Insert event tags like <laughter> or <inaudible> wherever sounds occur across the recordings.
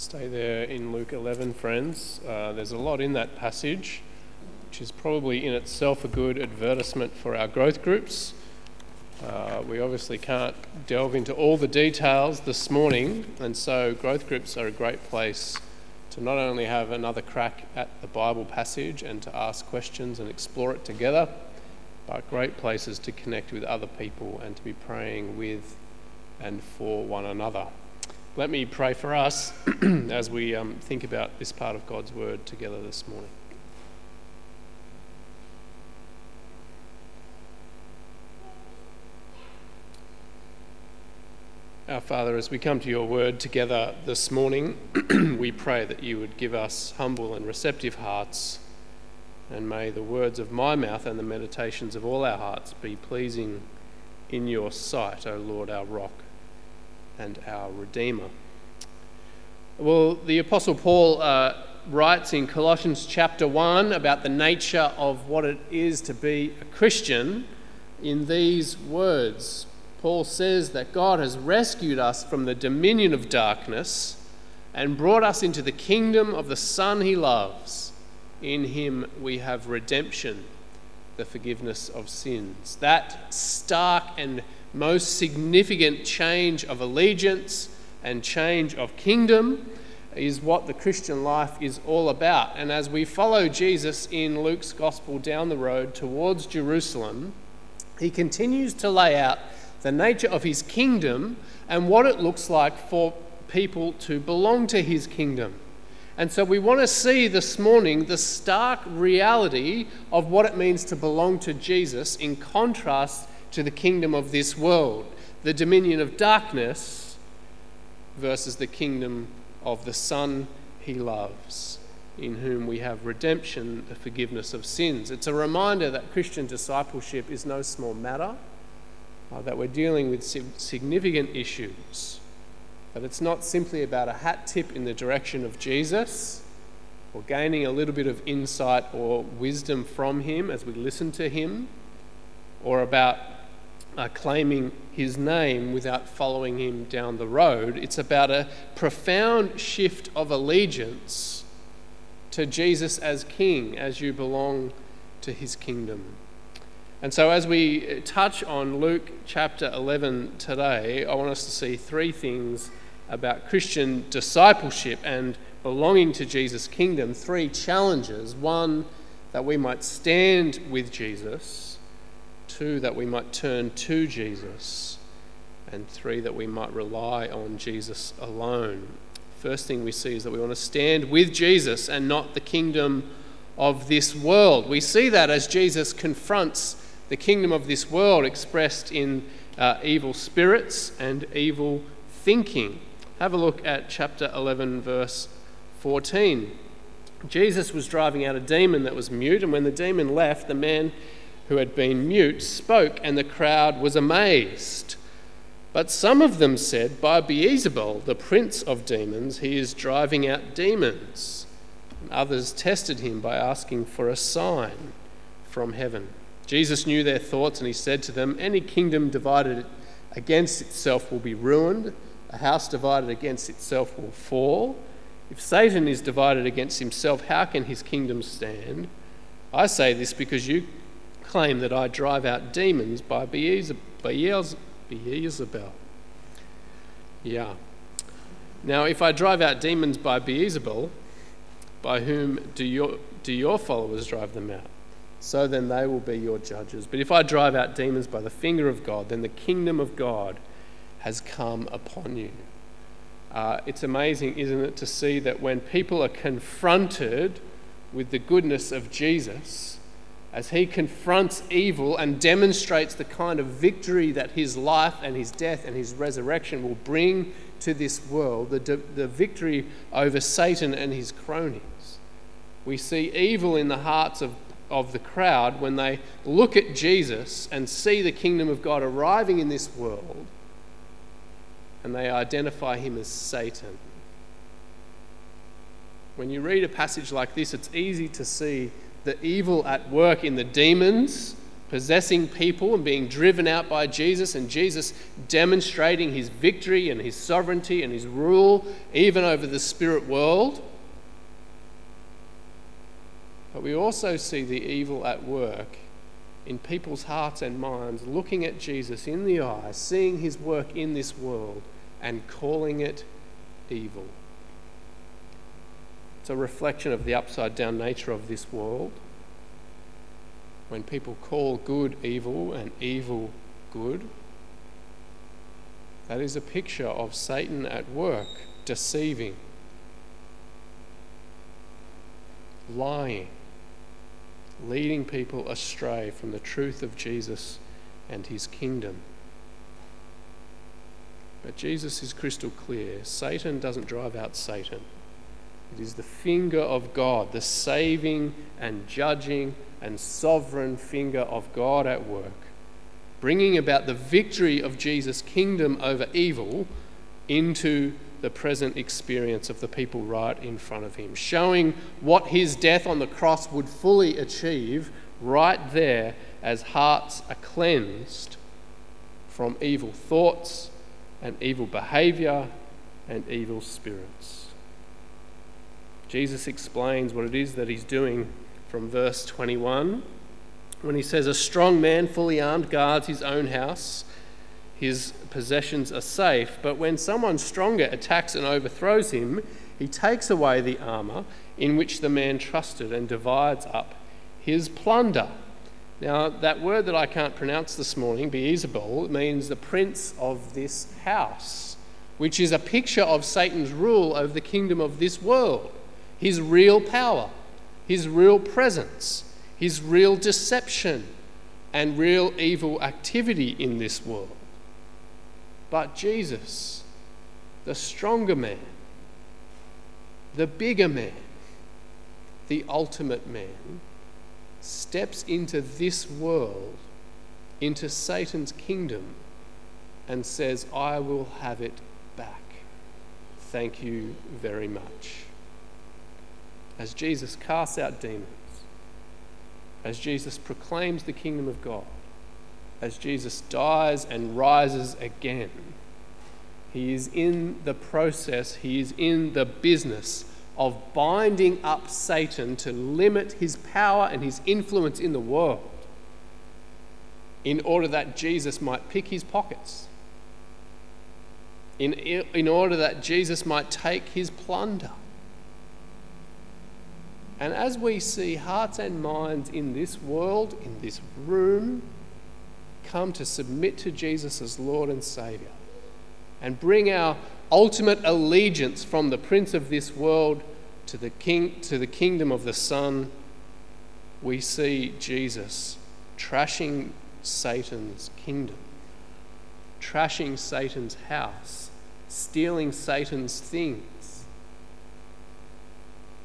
Stay there in Luke 11, friends. Uh, there's a lot in that passage, which is probably in itself a good advertisement for our growth groups. Uh, we obviously can't delve into all the details this morning, and so growth groups are a great place to not only have another crack at the Bible passage and to ask questions and explore it together, but great places to connect with other people and to be praying with and for one another. Let me pray for us <clears throat> as we um, think about this part of God's Word together this morning. Our Father, as we come to your word together this morning, <clears throat> we pray that you would give us humble and receptive hearts, and may the words of my mouth and the meditations of all our hearts be pleasing in your sight, O Lord, our rock and our Redeemer. Well, the Apostle Paul uh, writes in Colossians chapter 1 about the nature of what it is to be a Christian in these words. Paul says that God has rescued us from the dominion of darkness and brought us into the kingdom of the Son he loves. In him we have redemption, the forgiveness of sins. That stark and most significant change of allegiance and change of kingdom is what the Christian life is all about. And as we follow Jesus in Luke's gospel down the road towards Jerusalem, he continues to lay out the nature of his kingdom and what it looks like for people to belong to his kingdom. And so we want to see this morning the stark reality of what it means to belong to Jesus in contrast to the kingdom of this world, the dominion of darkness versus the kingdom of the Son he loves, in whom we have redemption, the forgiveness of sins. It's a reminder that Christian discipleship is no small matter, uh, that we're dealing with significant issues, that it's not simply about a hat tip in the direction of Jesus or gaining a little bit of insight or wisdom from him as we listen to him, or about uh, claiming his name without following him down the road. It's about a profound shift of allegiance to Jesus as King, as you belong to his kingdom. And so, as we touch on Luke chapter 11 today, I want us to see three things about Christian discipleship and belonging to Jesus' kingdom. Three challenges. One, that we might stand with Jesus Two, that we might turn to Jesus. And three, that we might rely on Jesus alone. First thing we see is that we want to stand with Jesus and not the kingdom of this world. We see that as Jesus confronts the kingdom of this world expressed in uh, evil spirits and evil thinking. Have a look at chapter 11, verse 14. Jesus was driving out a demon that was mute, and when the demon left, the man who had been mute, spoke, and the crowd was amazed. But some of them said, By Beelzebul, the prince of demons, he is driving out demons. And others tested him by asking for a sign from heaven. Jesus knew their thoughts, and he said to them, Any kingdom divided against itself will be ruined, a house divided against itself will fall. If Satan is divided against himself, how can his kingdom stand? I say this because you claim that I drive out demons by Beelzebul. Yeah. Now, if I drive out demons by Beelzebul, by whom do your, do your followers drive them out? So then they will be your judges. But if I drive out demons by the finger of God, then the kingdom of God has come upon you. Uh, it's amazing, isn't it, to see that when people are confronted with the goodness of Jesus, as he confronts evil and demonstrates the kind of victory that his life and his death and his resurrection will bring to this world, the, the victory over Satan and his cronies. We see evil in the hearts of, of the crowd when they look at Jesus and see the kingdom of God arriving in this world and they identify him as Satan. When you read a passage like this, it's easy to see the evil at work in the demons possessing people and being driven out by Jesus, and Jesus demonstrating his victory and his sovereignty and his rule even over the spirit world. But we also see the evil at work in people's hearts and minds, looking at Jesus in the eye, seeing his work in this world, and calling it evil. It's a reflection of the upside down nature of this world. When people call good evil and evil good, that is a picture of Satan at work, deceiving, lying, leading people astray from the truth of Jesus and his kingdom. But Jesus is crystal clear Satan doesn't drive out Satan. It is the finger of God, the saving and judging and sovereign finger of God at work, bringing about the victory of Jesus' kingdom over evil into the present experience of the people right in front of him, showing what his death on the cross would fully achieve right there as hearts are cleansed from evil thoughts and evil behavior and evil spirits. Jesus explains what it is that he's doing from verse 21 when he says, A strong man, fully armed, guards his own house his possessions are safe. But when someone stronger attacks and overthrows him, he takes away the armour in which the man trusted and divides up his plunder. Now, that word that I can't pronounce this morning, Beelzebul, means the prince of this house, which is a picture of Satan's rule over the kingdom of this world, his real power, his real presence, his real deception, and real evil activity in this world. But Jesus, the stronger man, the bigger man, the ultimate man, steps into this world, into Satan's kingdom, and says, I will have it back. Thank you very much. As Jesus casts out demons, as Jesus proclaims the kingdom of God, as Jesus dies and rises again. He is in the process, he is in the business of binding up Satan to limit his power and his influence in the world in order that Jesus might pick his pockets, in, in order that Jesus might take his plunder. And as we see hearts and minds in this world, in this room, come to submit to Jesus as Lord and Saviour and bring our ultimate allegiance from the prince of this world to the king to the kingdom of the son we see Jesus trashing Satan's kingdom trashing Satan's house stealing Satan's things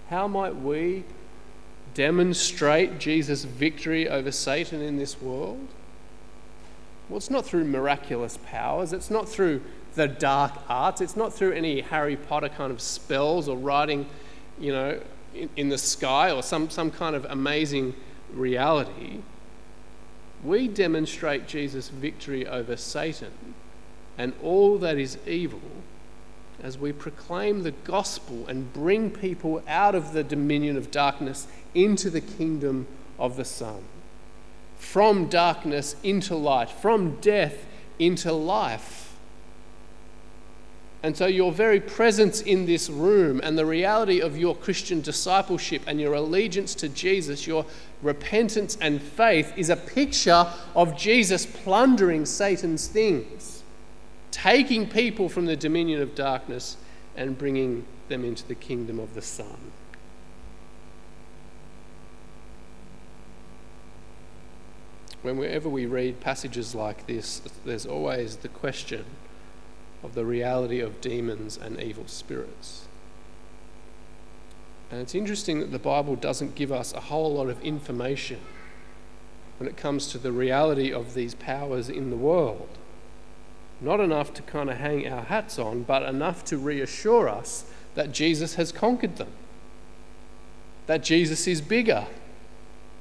how might we demonstrate Jesus' victory over Satan in this world? Well, it's not through miraculous powers, it's not through the dark arts, it's not through any Harry Potter kind of spells or writing, you know, in, in the sky or some, some kind of amazing reality. We demonstrate Jesus' victory over Satan and all that is evil as we proclaim the gospel and bring people out of the dominion of darkness into the kingdom of the Son from darkness into light, from death into life. And so, your very presence in this room and the reality of your Christian discipleship and your allegiance to Jesus, your repentance and faith, is a picture of Jesus plundering Satan's things, taking people from the dominion of darkness and bringing them into the kingdom of the Son. whenever we read passages like this, there's always the question of the reality of demons and evil spirits. And it's interesting that the Bible doesn't give us a whole lot of information when it comes to the reality of these powers in the world. Not enough to kind of hang our hats on, but enough to reassure us that Jesus has conquered them, that Jesus is bigger,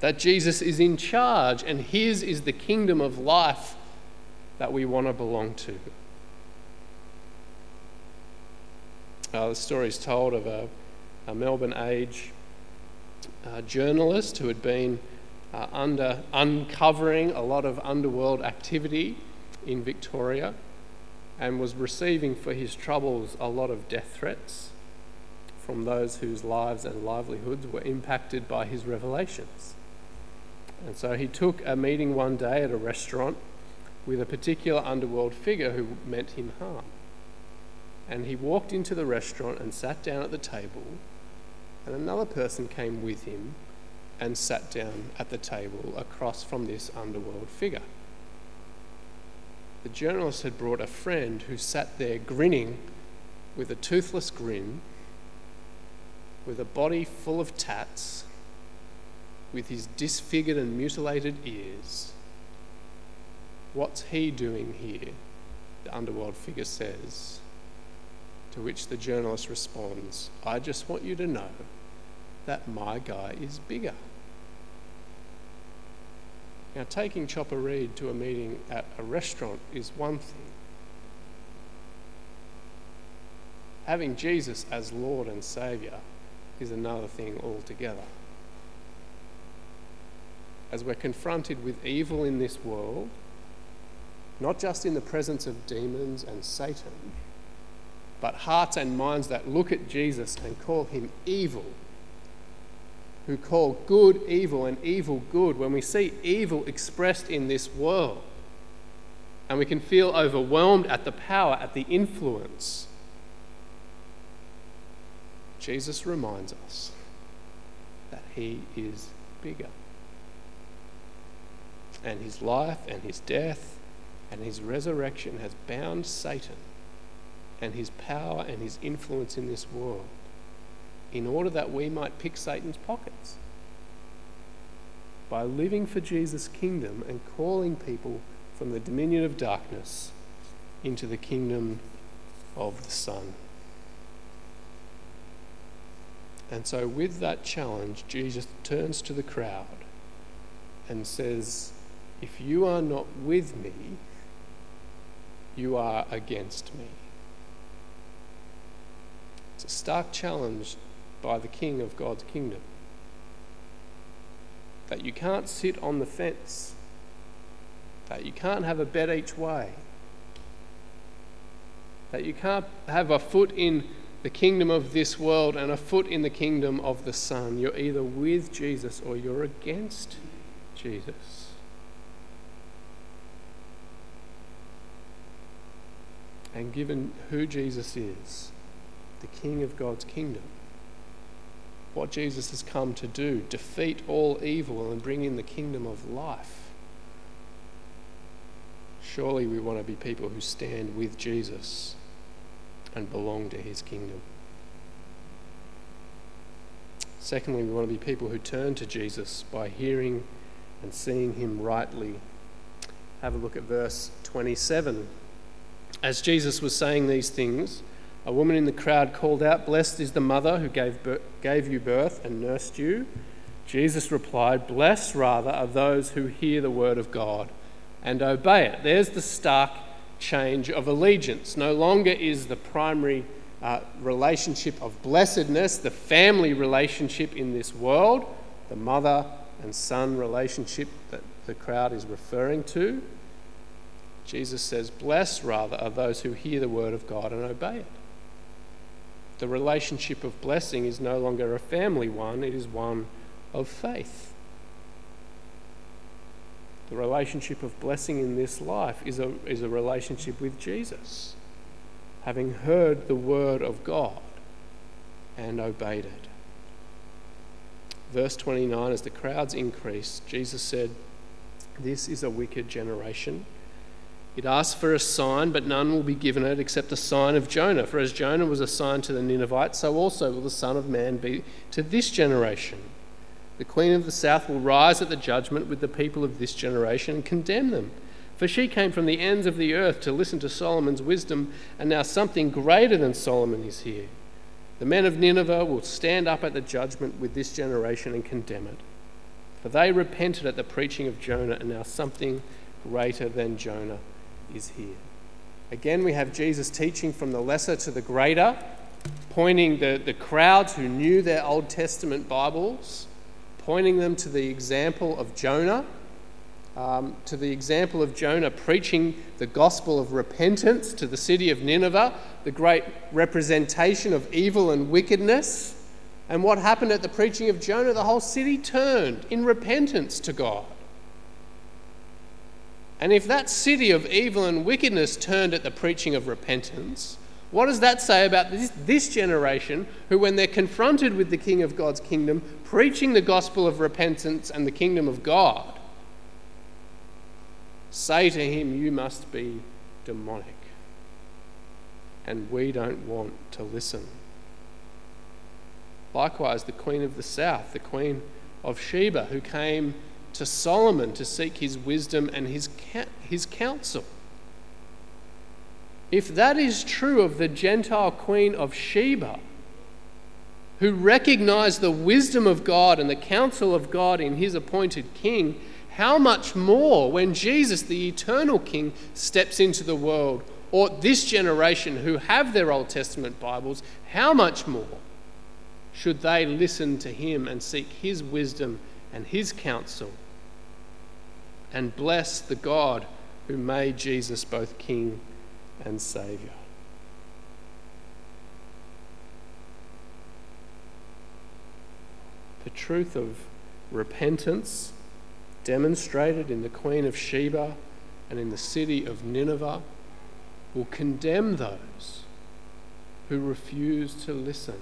that Jesus is in charge and his is the kingdom of life that we want to belong to. Uh, the story is told of a, a Melbourne Age uh, journalist who had been uh, under uncovering a lot of underworld activity in Victoria and was receiving for his troubles a lot of death threats from those whose lives and livelihoods were impacted by his revelations. And so he took a meeting one day at a restaurant with a particular underworld figure who meant him harm. And he walked into the restaurant and sat down at the table, and another person came with him and sat down at the table across from this underworld figure. The journalist had brought a friend who sat there grinning with a toothless grin, with a body full of tats, with his disfigured and mutilated ears. What's he doing here? The underworld figure says. To which the journalist responds, I just want you to know that my guy is bigger. Now, taking Chopper Read to a meeting at a restaurant is one thing. Having Jesus as Lord and Saviour is another thing altogether. As we're confronted with evil in this world, not just in the presence of demons and Satan, but hearts and minds that look at Jesus and call him evil who call good evil and evil good, when we see evil expressed in this world, and we can feel overwhelmed at the power, at the influence, Jesus reminds us that he is bigger. And his life and his death and his resurrection has bound Satan and his power and his influence in this world in order that we might pick Satan's pockets. By living for Jesus' kingdom and calling people from the dominion of darkness into the kingdom of the Son. And so, with that challenge, Jesus turns to the crowd and says, If you are not with me, you are against me. It's a stark challenge by the King of God's kingdom. That you can't sit on the fence, that you can't have a bet each way, that you can't have a foot in the kingdom of this world and a foot in the kingdom of the Son. You're either with Jesus or you're against Jesus. And given who Jesus is, the King of God's kingdom, what Jesus has come to do defeat all evil and bring in the kingdom of life. Surely we want to be people who stand with Jesus and belong to his kingdom. Secondly, we want to be people who turn to Jesus by hearing and seeing him rightly. Have a look at verse 27. As Jesus was saying these things, a woman in the crowd called out, Blessed is the mother who gave, birth, gave you birth and nursed you. Jesus replied, Blessed rather are those who hear the word of God and obey it. There's the stark change of allegiance. No longer is the primary uh, relationship of blessedness, the family relationship in this world, the mother and son relationship that the crowd is referring to. Jesus says, Blessed rather are those who hear the word of God and obey it the relationship of blessing is no longer a family one, it is one of faith. The relationship of blessing in this life is a, is a relationship with Jesus, having heard the word of God and obeyed it. Verse 29 As the crowds increased, Jesus said, This is a wicked generation. It asks for a sign, but none will be given it except the sign of Jonah. For as Jonah was a sign to the Ninevites, so also will the Son of Man be to this generation. The Queen of the South will rise at the judgment with the people of this generation and condemn them. For she came from the ends of the earth to listen to Solomon's wisdom, and now something greater than Solomon is here. The men of Nineveh will stand up at the judgment with this generation and condemn it. For they repented at the preaching of Jonah, and now something greater than Jonah is here. Again, we have Jesus teaching from the lesser to the greater, pointing the, the crowds who knew their Old Testament Bibles, pointing them to the example of Jonah, um, to the example of Jonah preaching the gospel of repentance to the city of Nineveh, the great representation of evil and wickedness. And what happened at the preaching of Jonah? The whole city turned in repentance to God. And if that city of evil and wickedness turned at the preaching of repentance, what does that say about this, this, generation who, when they're confronted with the King of God's kingdom, preaching the gospel of repentance and the kingdom of God, say to him, You must be demonic? And we don't want to listen. Likewise, the Queen of the South, the Queen of Sheba, who came to Solomon to seek his wisdom and his, his counsel. If that is true of the Gentile Queen of Sheba, who recognized the wisdom of God and the counsel of God in his appointed king, how much more when Jesus, the eternal King, steps into the world, or this generation who have their Old Testament Bibles, how much more should they listen to him and seek his wisdom and his counsel and bless the God who made Jesus both King and Saviour? The truth of repentance demonstrated in the Queen of Sheba and in the city of Nineveh will condemn those who refuse to listen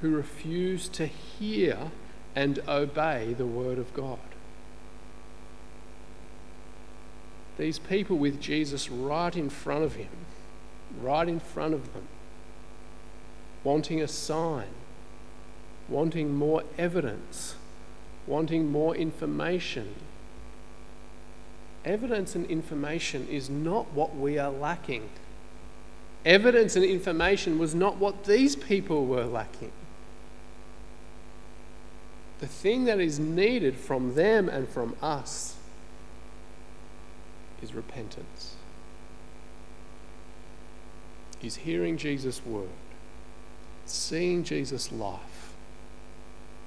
who refuse to hear and obey the Word of God. These people with Jesus right in front of him, right in front of them, wanting a sign, wanting more evidence, wanting more information. Evidence and information is not what we are lacking. Evidence and information was not what these people were lacking the thing that is needed from them and from us is repentance. Is hearing Jesus' word, seeing Jesus' life,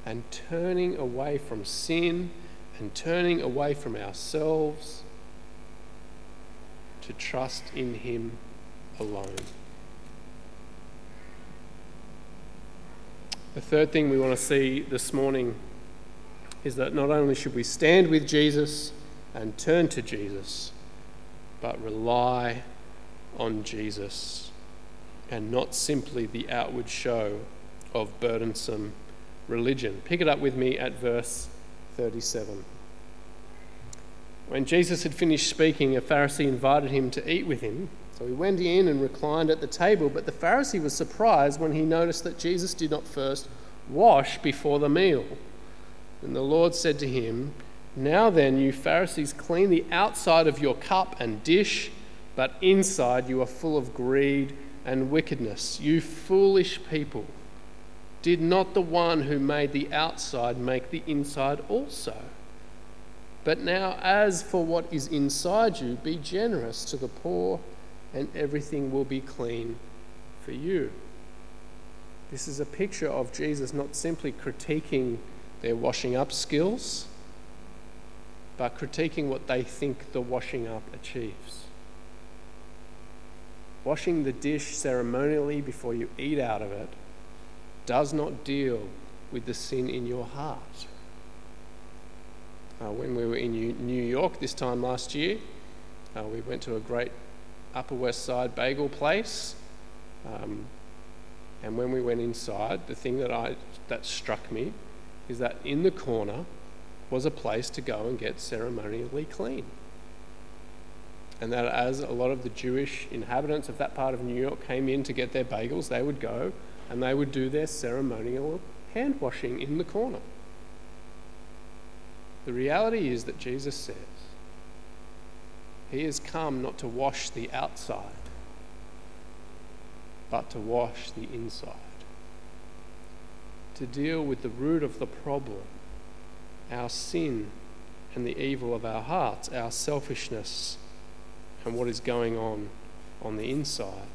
and turning away from sin and turning away from ourselves to trust in Him alone. The third thing we want to see this morning is that not only should we stand with Jesus and turn to Jesus, but rely on Jesus and not simply the outward show of burdensome religion. Pick it up with me at verse 37. When Jesus had finished speaking, a Pharisee invited him to eat with him. So he went in and reclined at the table, but the Pharisee was surprised when he noticed that Jesus did not first wash before the meal. And the Lord said to him, Now then, you Pharisees, clean the outside of your cup and dish, but inside you are full of greed and wickedness. You foolish people. Did not the one who made the outside make the inside also? But now, as for what is inside you, be generous to the poor and everything will be clean for you. This is a picture of Jesus not simply critiquing their washing up skills, but critiquing what they think the washing up achieves. Washing the dish ceremonially before you eat out of it does not deal with the sin in your heart. Uh, when we were in New York this time last year, uh, we went to a great Upper West Side bagel place. Um, and when we went inside, the thing that, I, that struck me is that in the corner was a place to go and get ceremonially clean. And that as a lot of the Jewish inhabitants of that part of New York came in to get their bagels, they would go and they would do their ceremonial hand washing in the corner. The reality is that Jesus says, he has come not to wash the outside, but to wash the inside. To deal with the root of the problem our sin and the evil of our hearts, our selfishness, and what is going on on the inside.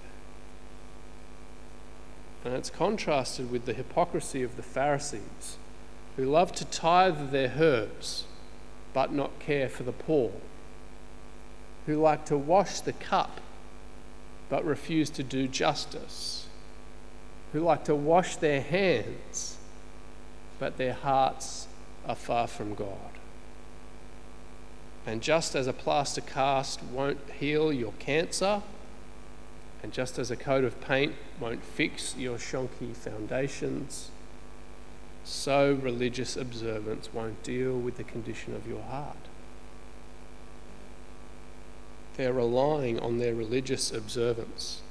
And it's contrasted with the hypocrisy of the Pharisees, who love to tithe their herbs but not care for the poor, who like to wash the cup but refuse to do justice, who like to wash their hands but their hearts are far from God. And just as a plaster cast won't heal your cancer, and just as a coat of paint won't fix your shonky foundations, so religious observance won't deal with the condition of your heart. They're relying on their religious observance.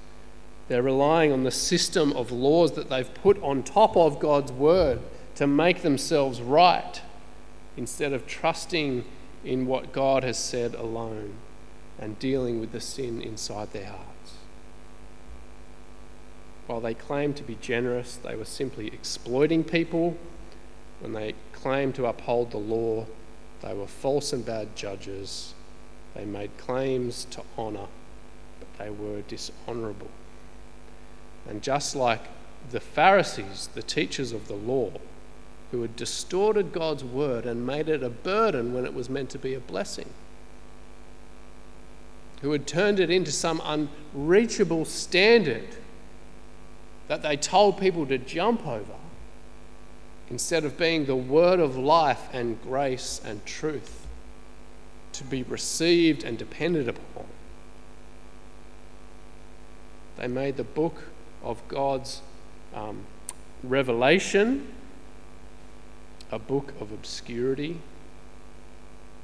They're relying on the system of laws that they've put on top of God's word to make themselves right instead of trusting in what God has said alone and dealing with the sin inside their hearts. While they claimed to be generous, they were simply exploiting people. When they claimed to uphold the law, they were false and bad judges. They made claims to honour, but they were dishonourable. And just like the Pharisees, the teachers of the law, who had distorted God's word and made it a burden when it was meant to be a blessing, who had turned it into some unreachable standard that they told people to jump over instead of being the word of life and grace and truth to be received and depended upon. They made the book of God's um, revelation a book of obscurity.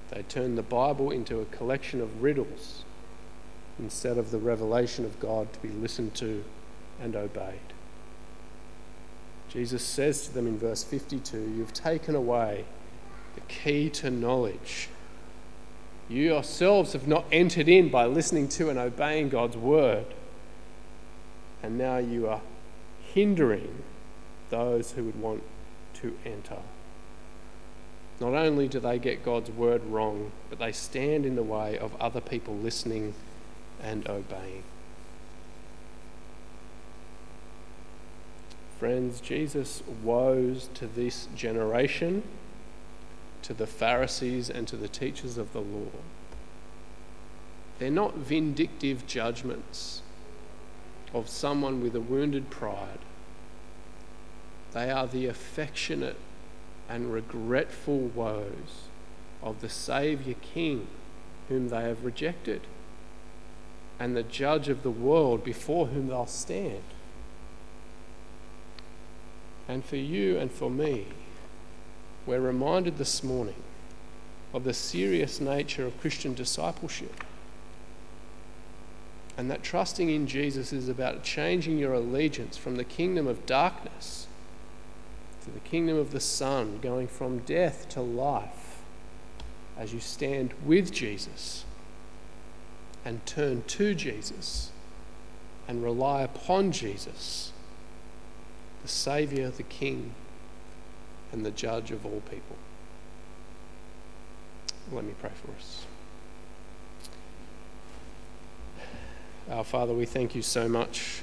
They turned the Bible into a collection of riddles instead of the revelation of God to be listened to and obeyed. Jesus says to them in verse 52 You've taken away the key to knowledge. You yourselves have not entered in by listening to and obeying God's word. And now you are hindering those who would want to enter. Not only do they get God's word wrong, but they stand in the way of other people listening and obeying. Friends, Jesus woes to this generation, to the Pharisees, and to the teachers of the law. They're not vindictive judgments of someone with a wounded pride. They are the affectionate and regretful woes of the Saviour King whom they have rejected and the Judge of the world before whom they'll stand. And for you and for me, we're reminded this morning of the serious nature of Christian discipleship. And that trusting in Jesus is about changing your allegiance from the kingdom of darkness to the kingdom of the Son, going from death to life as you stand with Jesus and turn to Jesus and rely upon Jesus the Saviour, the King, and the Judge of all people. Let me pray for us. Our Father, we thank you so much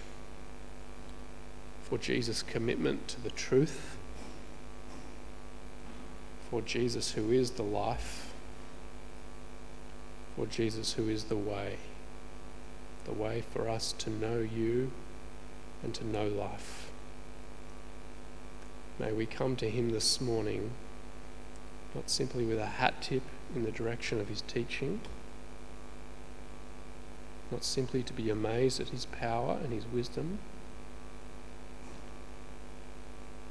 for Jesus' commitment to the truth, for Jesus, who is the life, for Jesus, who is the way, the way for us to know you and to know life. May we come to him this morning not simply with a hat tip in the direction of his teaching, not simply to be amazed at his power and his wisdom,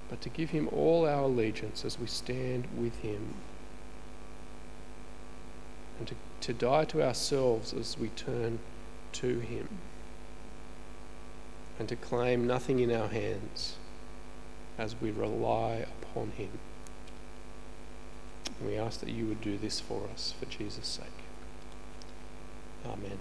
but to give him all our allegiance as we stand with him, and to, to die to ourselves as we turn to him, and to claim nothing in our hands as we rely upon Him. And we ask that you would do this for us for Jesus' sake. Amen.